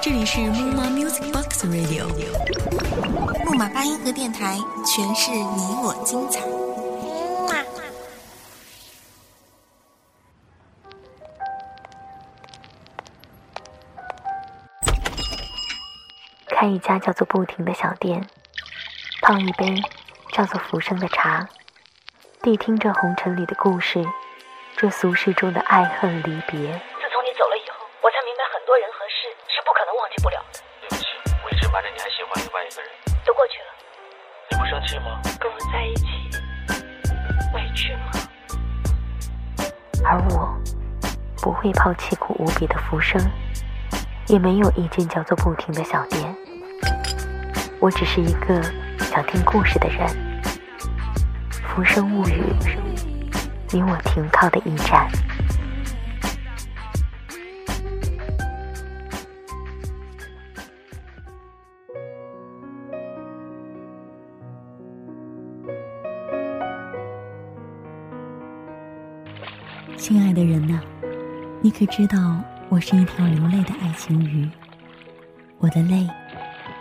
这里是木马 Music Box Radio，木马八音盒电台，诠释你我精彩。开一家叫做“不停”的小店，泡一杯叫做“浮生”的茶，谛听这红尘里的故事，这俗世中的爱恨离别。自从你走了以后，我才明白很多人和事是不可能忘记不了的。对不起，我一直瞒着你还喜欢另外一个人。都过去了，你不生气吗？跟我在一起，委屈吗？而我，不会抛弃苦无比的浮生，也没有一间叫做“不停”的小店。我只是一个想听故事的人。浮生物语，你我停靠的驿站。亲爱的人呐，你可知道我是一条流泪的爱情鱼？我的泪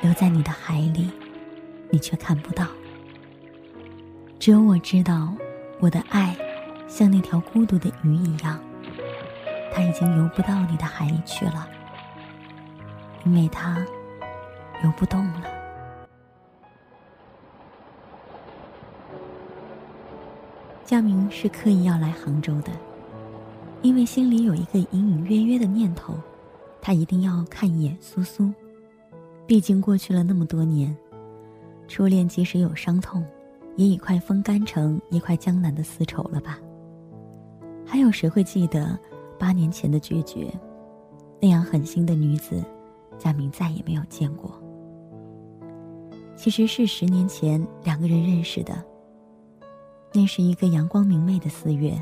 留在你的海里，你却看不到。只有我知道，我的爱像那条孤独的鱼一样，它已经游不到你的海里去了，因为它游不动了。佳明是刻意要来杭州的。因为心里有一个隐隐约约的念头，他一定要看一眼苏苏。毕竟过去了那么多年，初恋即使有伤痛，也已快风干成一块江南的丝绸了吧？还有谁会记得八年前的决绝？那样狠心的女子，佳明再也没有见过。其实是十年前两个人认识的。那是一个阳光明媚的四月。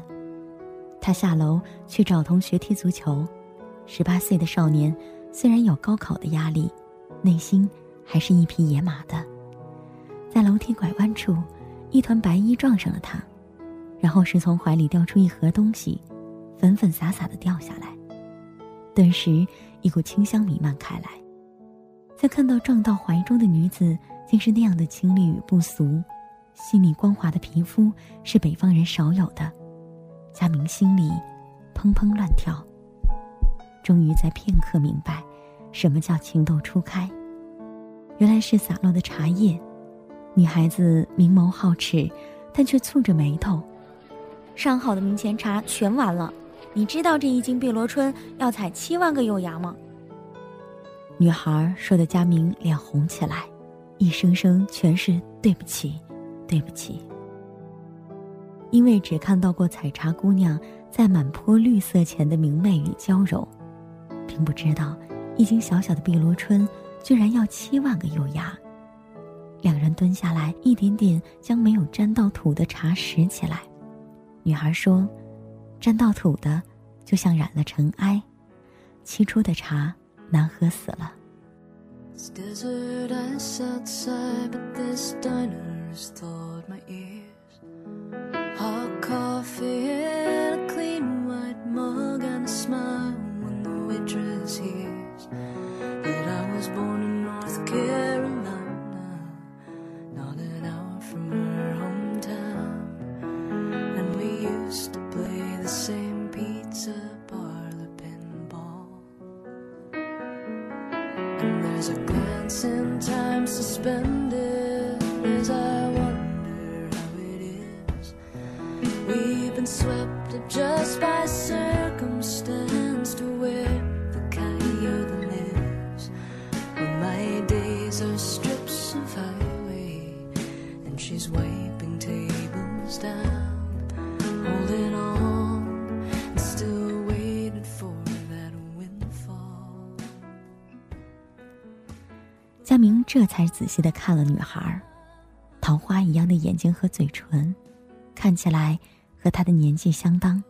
他下楼去找同学踢足球，十八岁的少年虽然有高考的压力，内心还是一匹野马的。在楼梯拐弯处，一团白衣撞上了他，然后是从怀里掉出一盒东西，粉粉洒洒的掉下来，顿时一股清香弥漫开来。在看到撞到怀中的女子竟是那样的清丽与不俗，细腻光滑的皮肤是北方人少有的。佳明心里砰砰乱跳，终于在片刻明白，什么叫情窦初开。原来是洒落的茶叶。女孩子明眸皓齿，但却蹙着眉头。上好的明前茶全完了，你知道这一斤碧螺春要采七万个幼芽吗？女孩说的，佳明脸红起来，一声声全是对不起，对不起。因为只看到过采茶姑娘在满坡绿色前的明媚与娇柔，并不知道一斤小小的碧螺春居然要七万个幼芽。两人蹲下来，一点点将没有沾到土的茶拾起来。女孩说：“沾到土的，就像染了尘埃。沏出的茶难喝死了。” ”Waitress hears same pizza parlor pinball. And there's a glance in time suspended as I wonder how it is. We've been swept up just by circumstance to where the coyote lives. When my days are strips of highway, and she's wiping tables down, 这才仔细的看了女孩，桃花一样的眼睛和嘴唇，看起来和她的年纪相当，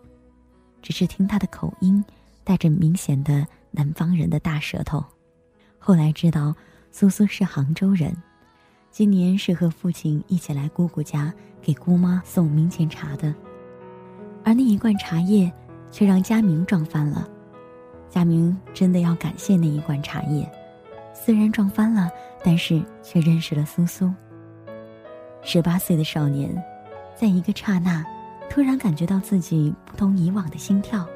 只是听她的口音，带着明显的南方人的大舌头。后来知道苏苏是杭州人，今年是和父亲一起来姑姑家给姑妈送明前茶的，而那一罐茶叶，却让佳明撞翻了，佳明真的要感谢那一罐茶叶，虽然撞翻了，但是却认识了苏苏。十八岁的少年，在一个刹那，突然感觉到自己不同以往的心跳。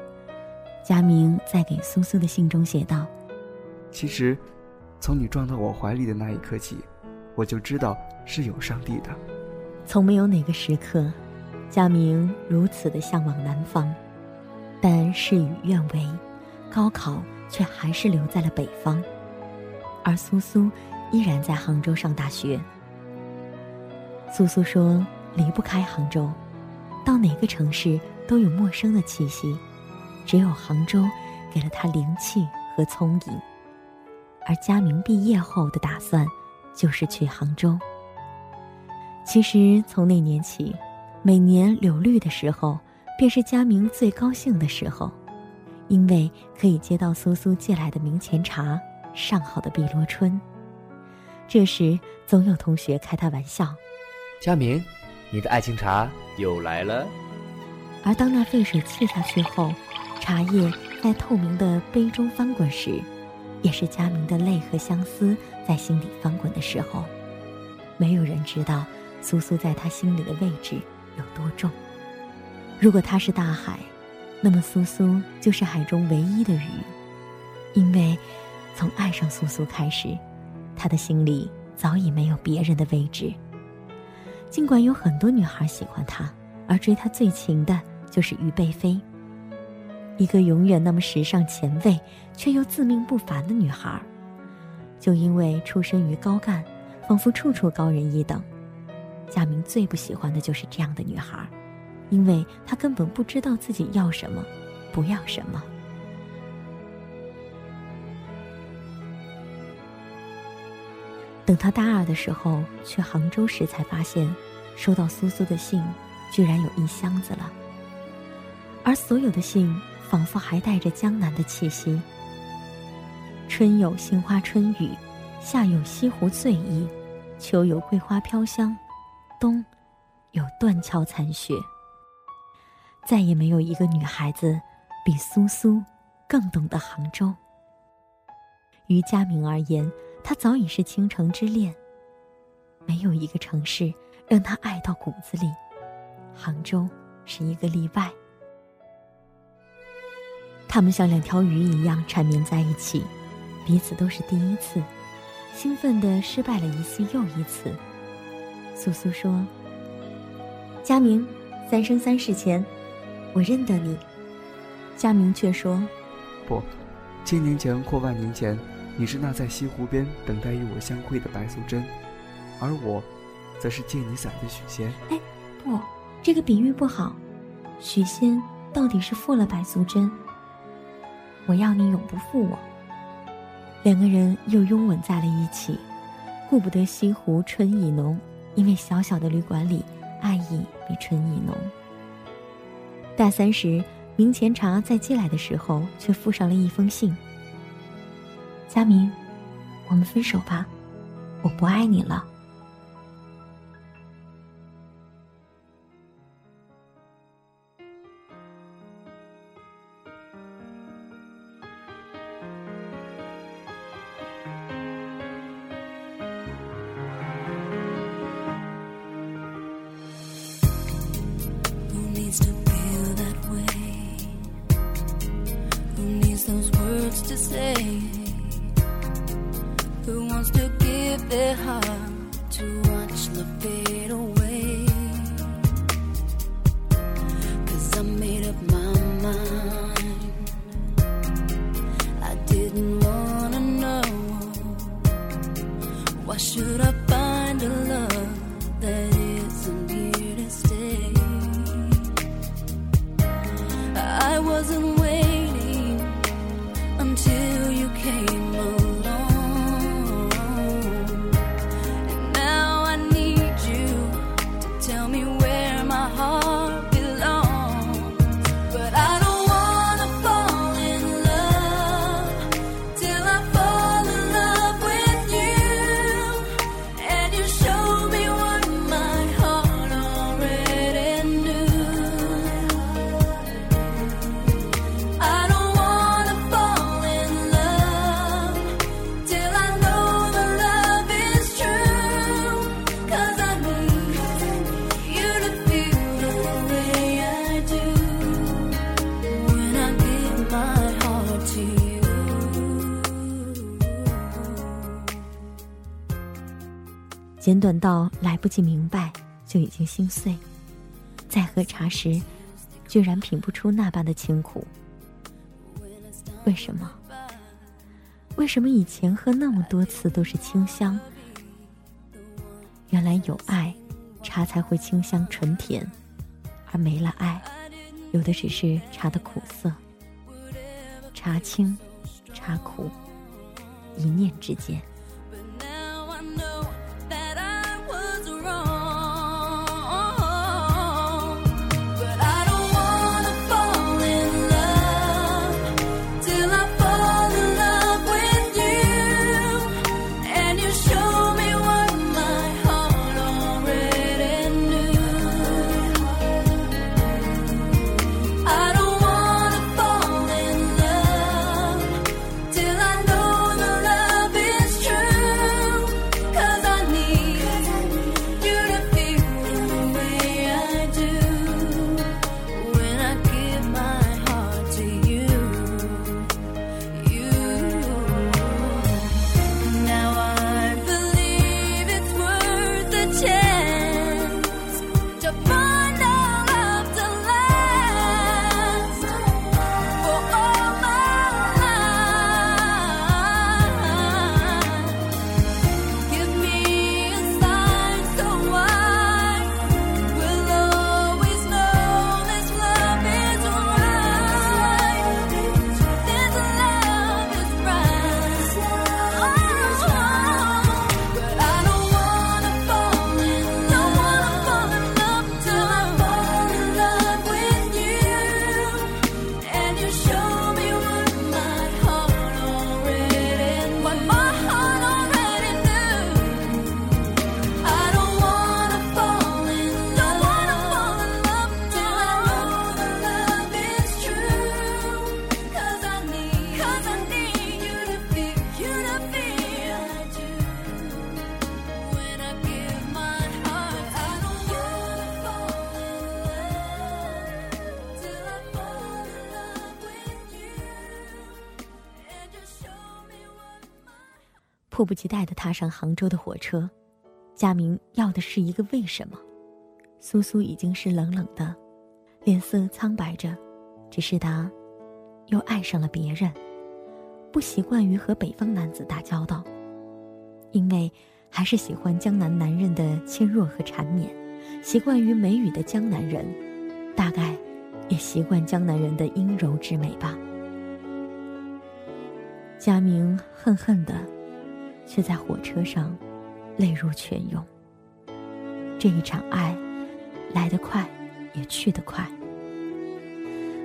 佳明在给苏苏的信中写道：“其实，从你撞到我怀里的那一刻起，我就知道是有上帝的。从没有哪个时刻，佳明如此的向往南方，但事与愿违，高考却还是留在了北方，而苏苏依然在杭州上大学。”苏苏说：“离不开杭州，到哪个城市都有陌生的气息，只有杭州给了他灵气和聪颖。而佳明毕业后的打算，就是去杭州。其实从那年起，每年柳绿的时候，便是佳明最高兴的时候，因为可以接到苏苏寄来的明前茶，上好的碧螺春。这时总有同学开他玩笑。”佳明，你的爱情茶又来了。而当那沸水沏下去后，茶叶在透明的杯中翻滚时，也是佳明的泪和相思在心底翻滚的时候。没有人知道苏苏在他心里的位置有多重。如果他是大海，那么苏苏就是海中唯一的鱼。因为从爱上苏苏开始，他的心里早已没有别人的位置。尽管有很多女孩喜欢他，而追他最勤的就是于贝飞。一个永远那么时尚前卫，却又自命不凡的女孩，就因为出身于高干，仿佛处处高人一等。佳明最不喜欢的就是这样的女孩，因为她根本不知道自己要什么，不要什么。等他大二的时候去杭州时，才发现，收到苏苏的信，居然有一箱子了。而所有的信，仿佛还带着江南的气息。春有杏花春雨，夏有西湖醉意，秋有桂花飘香，冬有断桥残雪。再也没有一个女孩子，比苏苏更懂得杭州。于佳明而言。他早已是倾城之恋。没有一个城市让他爱到骨子里，杭州是一个例外。他们像两条鱼一样缠绵在一起，彼此都是第一次，兴奋的失败了一次又一次。苏苏说：“佳明，三生三世前，我认得你。”佳明却说：“不，千年前或万年前。”你是那在西湖边等待与我相会的白素贞，而我，则是借你伞的许仙。哎，不，这个比喻不好。许仙到底是负了白素贞。我要你永不负我。两个人又拥吻在了一起，顾不得西湖春意浓，因为小小的旅馆里，爱意比春意浓。大三时，明前茶在寄来的时候，却附上了一封信。佳明，我们分手吧，我不爱你了。their heart. 简短到来不及明白就已经心碎。在喝茶时，居然品不出那般的清苦。为什么？为什么以前喝那么多次都是清香？原来有爱，茶才会清香纯甜；而没了爱，有的只是茶的苦涩。茶清，茶苦，一念之间。迫不及待地踏上杭州的火车，佳明要的是一个为什么。苏苏已经是冷冷的，脸色苍白着，只是他，又爱上了别人，不习惯于和北方男子打交道，因为还是喜欢江南男人的纤弱和缠绵，习惯于美语的江南人，大概也习惯江南人的阴柔之美吧。佳明恨恨的。却在火车上，泪如泉涌。这一场爱，来得快，也去得快。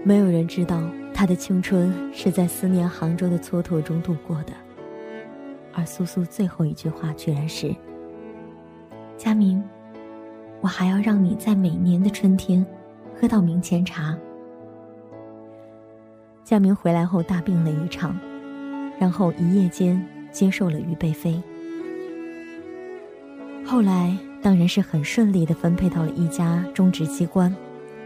没有人知道他的青春是在思念杭州的蹉跎中度过的。而苏苏最后一句话居然是：“佳明，我还要让你在每年的春天，喝到明前茶。”佳明回来后大病了一场，然后一夜间。接受了于贝飞，后来当然是很顺利的分配到了一家中职机关，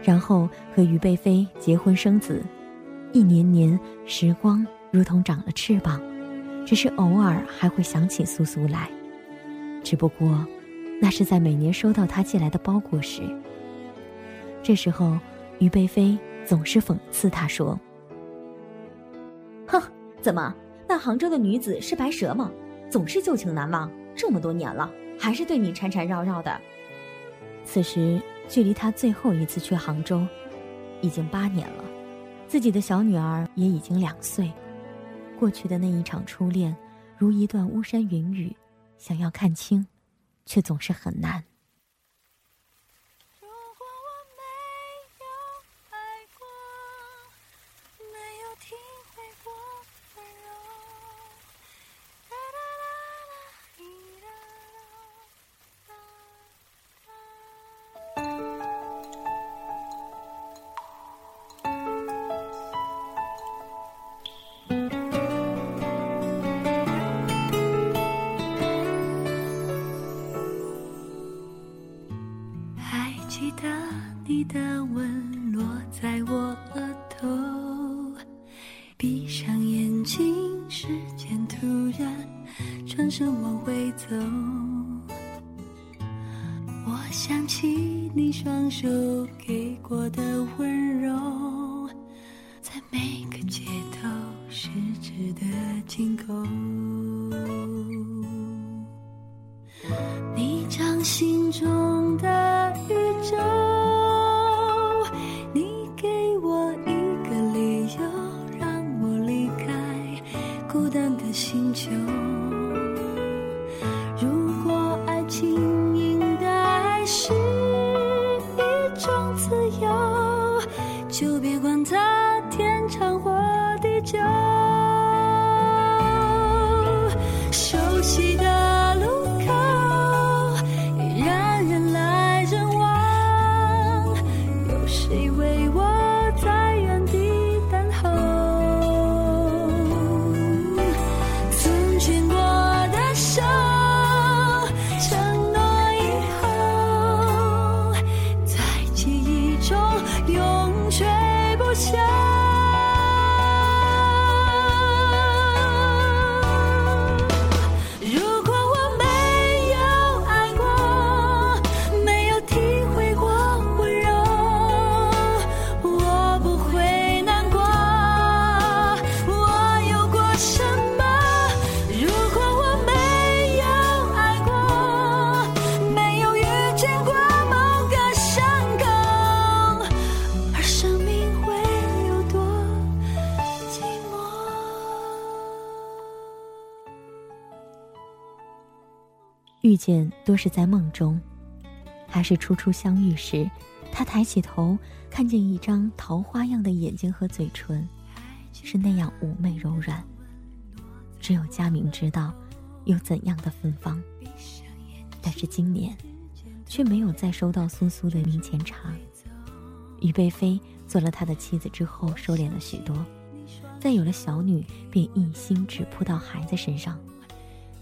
然后和于贝飞结婚生子，一年年时光如同长了翅膀，只是偶尔还会想起苏苏来，只不过那是在每年收到他寄来的包裹时。这时候于贝飞总是讽刺他说：“哼，怎么？”那杭州的女子是白蛇吗？总是旧情难忘，这么多年了，还是对你缠缠绕绕的。此时距离他最后一次去杭州，已经八年了，自己的小女儿也已经两岁。过去的那一场初恋，如一段巫山云雨，想要看清，却总是很难。种自由，就别管它天长或地久。熟悉的遇见多是在梦中，还是初初相遇时，他抬起头，看见一张桃花样的眼睛和嘴唇，是那样妩媚柔软。只有佳明知道，有怎样的芬芳。但是今年，却没有再收到苏苏的明前茶。于贝飞做了他的妻子之后，收敛了许多，再有了小女，便一心只扑到孩子身上。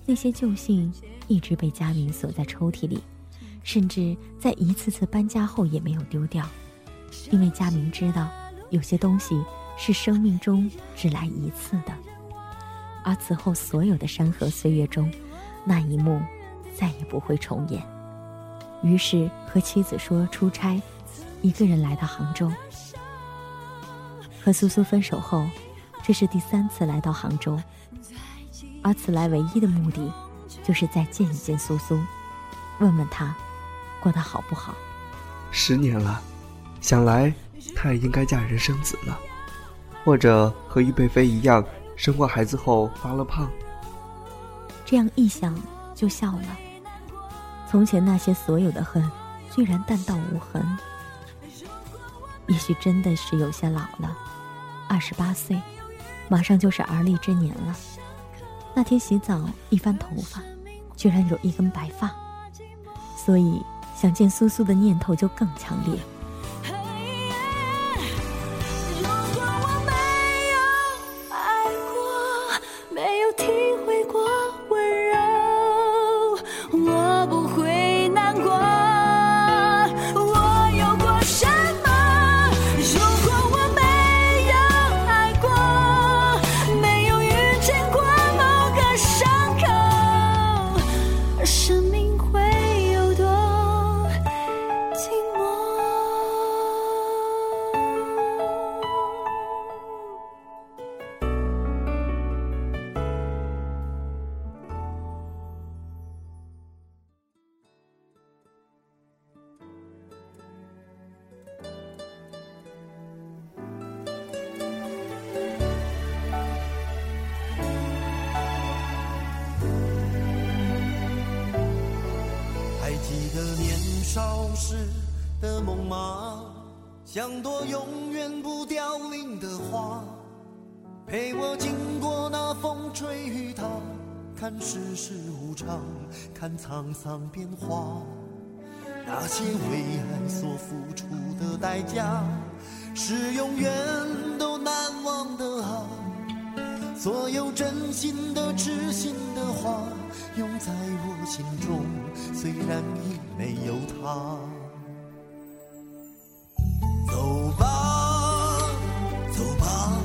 那些旧信一直被佳明锁在抽屉里，甚至在一次次搬家后也没有丢掉，因为佳明知道，有些东西是生命中只来一次的，而此后所有的山河岁月中，那一幕再也不会重演。于是和妻子说出差，一个人来到杭州。和苏苏分手后，这是第三次来到杭州。而此来唯一的目的，就是再见一见苏苏，问问她过得好不好。十年了，想来她也应该嫁人生子了，或者和玉贝妃一样，生过孩子后发了胖。这样一想就笑了。从前那些所有的恨，居然淡到无痕。也许真的是有些老了，二十八岁，马上就是而立之年了。那天洗澡，一翻头发，居然有一根白发，所以想见苏苏的念头就更强烈。沧桑变化。那些为爱所付出的代价，是永远都难忘的啊！所有真心的、痴心的话，永在我心中，虽然已没有他。走吧，走吧，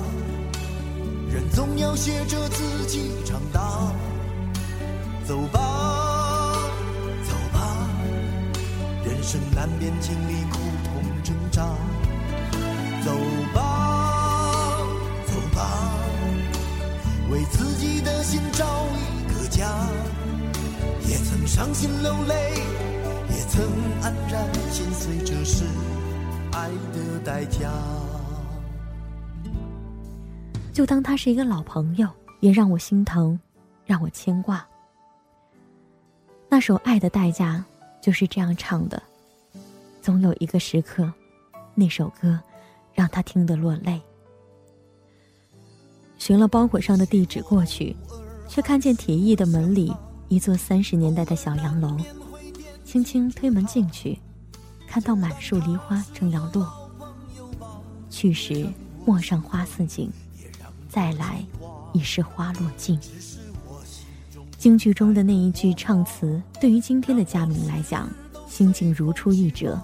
人总要学着自己长大。走吧，生难免经历苦痛挣扎。走吧，走吧，为自己的心找一个家。也曾伤心流泪，也曾黯然心碎，这是爱的代价。就当他是一个老朋友，也让我心疼，让我牵挂。那首《爱的代价》就是这样唱的。总有一个时刻，那首歌让他听得落泪。寻了包裹上的地址过去，却看见铁艺的门里一座三十年代的小洋楼。轻轻推门进去，看到满树梨花正要落。去时陌上花似锦，再来已是花落尽。京剧中的那一句唱词，对于今天的佳明来讲，心境如出一辙。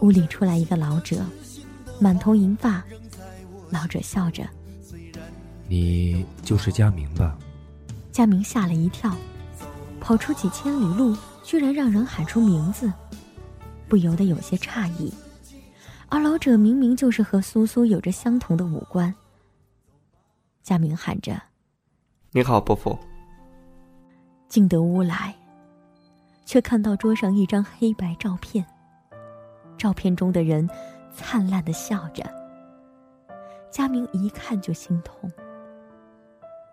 屋里出来一个老者，满头银发，老者笑着：“你就是佳明吧？”佳明吓了一跳，跑出几千里路，居然让人喊出名字，不由得有些诧异。而老者明明就是和苏苏有着相同的五官。佳明喊着：“你好，伯父。”进得屋来，却看到桌上一张黑白照片。照片中的人灿烂的笑着。佳明一看就心痛。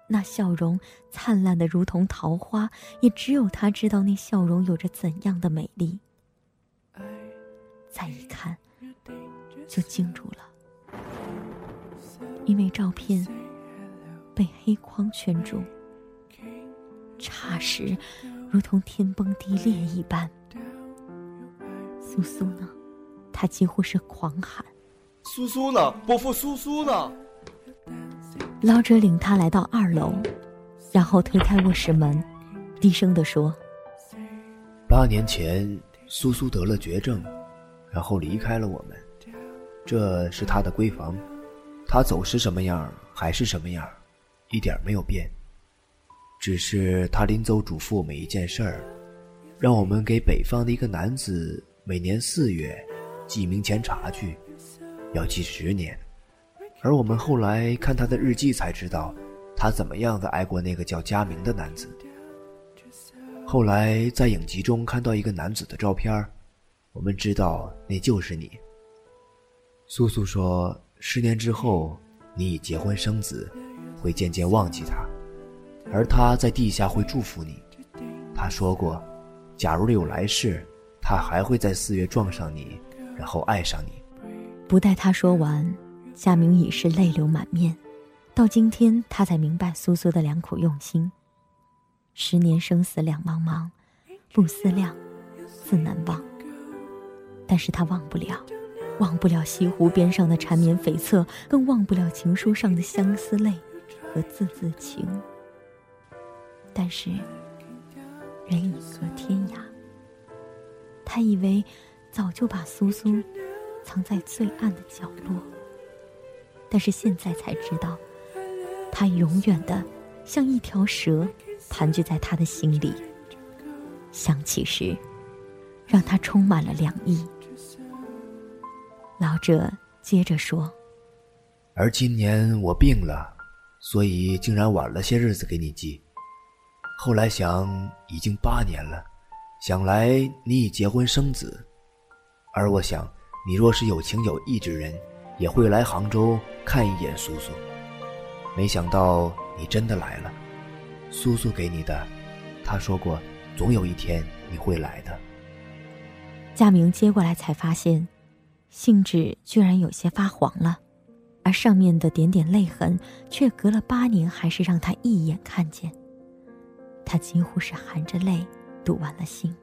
那笑容灿烂的如同桃花，也只有他知道那笑容有着怎样的美丽。再一看，就惊住了，因为照片被黑框圈住。霎时，如同天崩地裂一般。苏苏呢？他几乎是狂喊：“苏苏呢？伯父，苏苏呢？”老者领他来到二楼，然后推开卧室门，低声地说：“八年前，苏苏得了绝症，然后离开了我们。这是他的闺房，他走时什么样还是什么样，一点没有变。”只是他临走嘱咐我们一件事儿，让我们给北方的一个男子每年四月寄明前茶去，要寄十年。而我们后来看他的日记才知道，他怎么样的爱过那个叫佳明的男子。后来在影集中看到一个男子的照片，我们知道那就是你。苏苏说，十年之后你已结婚生子，会渐渐忘记他。而他在地下会祝福你，他说过，假如有来世，他还会在四月撞上你，然后爱上你。不待他说完，夏明已是泪流满面。到今天，他才明白苏苏的良苦用心。十年生死两茫茫，不思量，自难忘。但是他忘不了，忘不了西湖边上的缠绵悱恻，更忘不了情书上的相思泪和字字情。但是，人已隔天涯。他以为早就把苏苏藏在最暗的角落，但是现在才知道，他永远的像一条蛇盘踞在他的心里。想起时，让他充满了凉意。老者接着说：“而今年我病了，所以竟然晚了些日子给你寄。”后来想，已经八年了，想来你已结婚生子，而我想，你若是有情有义之人，也会来杭州看一眼苏苏。没想到你真的来了，苏苏给你的，他说过，总有一天你会来的。佳明接过来才发现，信纸居然有些发黄了，而上面的点点泪痕，却隔了八年还是让他一眼看见。他几乎是含着泪读完了信。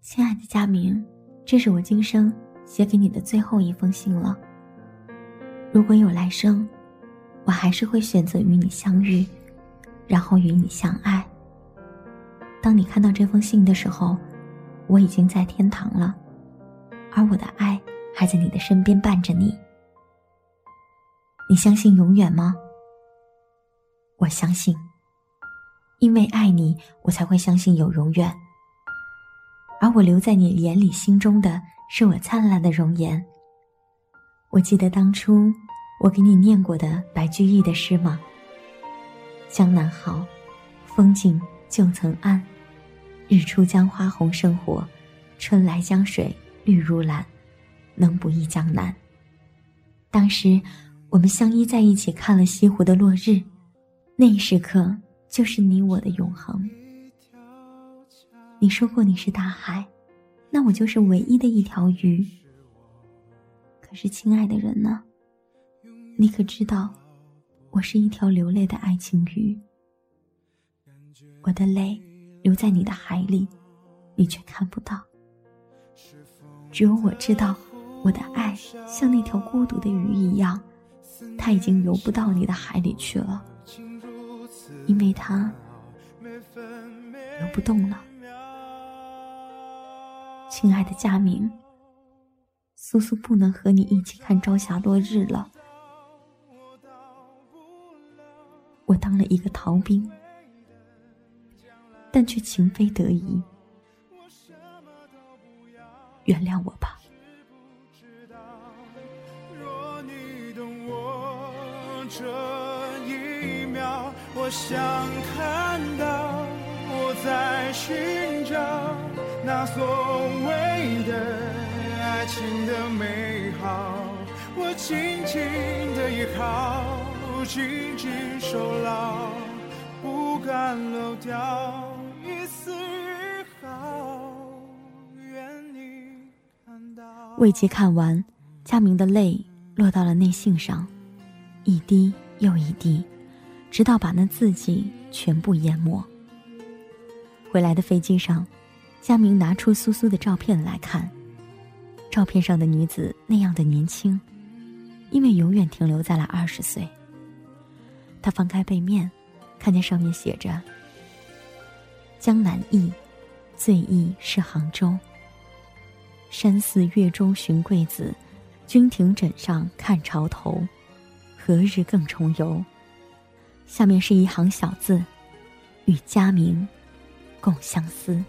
亲爱的佳明，这是我今生写给你的最后一封信了。如果有来生，我还是会选择与你相遇，然后与你相爱。当你看到这封信的时候，我已经在天堂了。而我的爱还在你的身边伴着你。你相信永远吗？我相信，因为爱你，我才会相信有永远。而我留在你眼里、心中的是我灿烂的容颜。我记得当初我给你念过的白居易的诗吗？江南好，风景旧曾谙。日出江花红胜火，春来江水绿如蓝。能不忆江南？当时我们相依在一起，看了西湖的落日，那一时刻就是你我的永恒。你说过你是大海，那我就是唯一的一条鱼。可是，亲爱的人呢？你可知道，我是一条流泪的爱情鱼。我的泪流在你的海里，你却看不到。只有我知道，我的爱像那条孤独的鱼一样，它已经游不到你的海里去了，因为它游不动了。亲爱的佳明。苏苏不能和你一起看朝霞落日了。我当了一个逃兵，但却情非得已。原谅我吧。若你懂我这一秒，我想看到我在寻找那所谓的。爱情的美好，我紧紧的依靠，紧紧守牢，不敢漏掉未及看完，佳明的泪落到了内信上，一滴又一滴，直到把那字迹全部淹没。回来的飞机上，佳明拿出苏苏的照片来看。照片上的女子那样的年轻，因为永远停留在了二十岁。他翻开背面，看见上面写着：“江南忆，最忆是杭州。山寺月中寻桂子，君庭枕上看潮头。何日更重游？”下面是一行小字：“与佳明共相思。”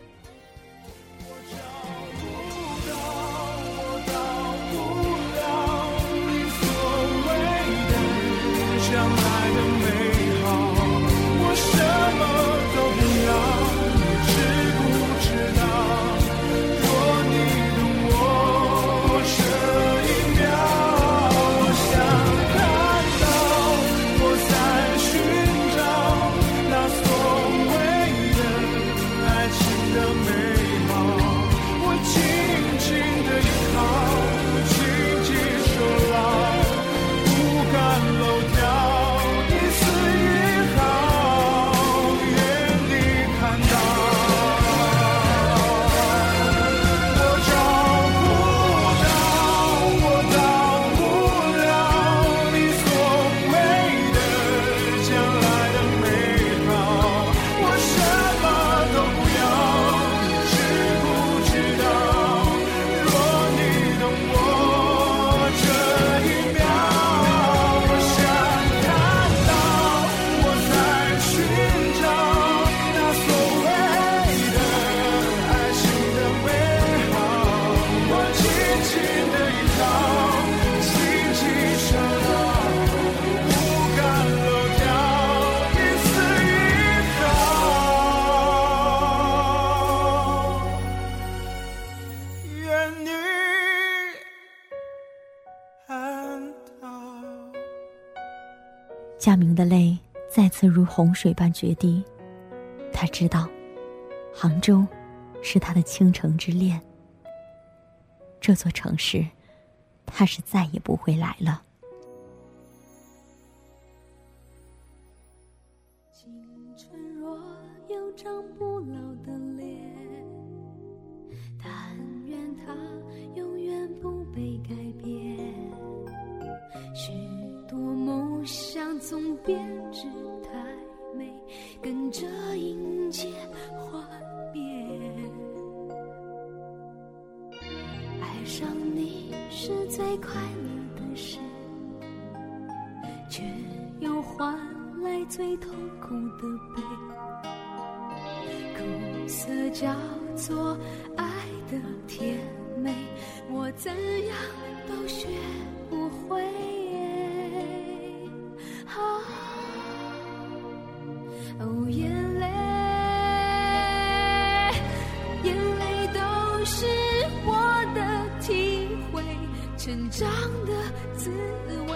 洪水般决堤，他知道，杭州是他的倾城之恋。这座城市，他是再也不会来了。迎接幻灭。爱上你是最快乐的事，却又换来最痛苦的悲。苦涩叫做爱的甜美，我怎样都学不会。成长的滋味。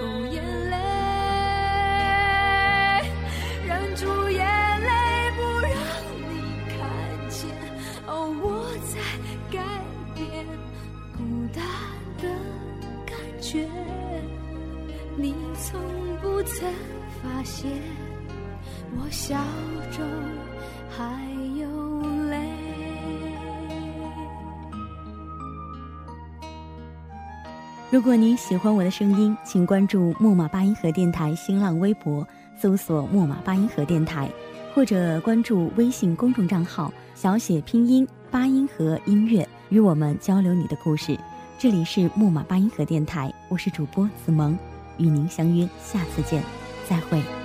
哦，眼泪，忍住眼泪不让你看见。哦，我在改变孤单的感觉，你从不曾发现我笑中如果你喜欢我的声音，请关注木马八音盒电台新浪微博，搜索“木马八音盒电台”，或者关注微信公众账号小写拼音八音盒音乐，与我们交流你的故事。这里是木马八音盒电台，我是主播子萌，与您相约下次见，再会。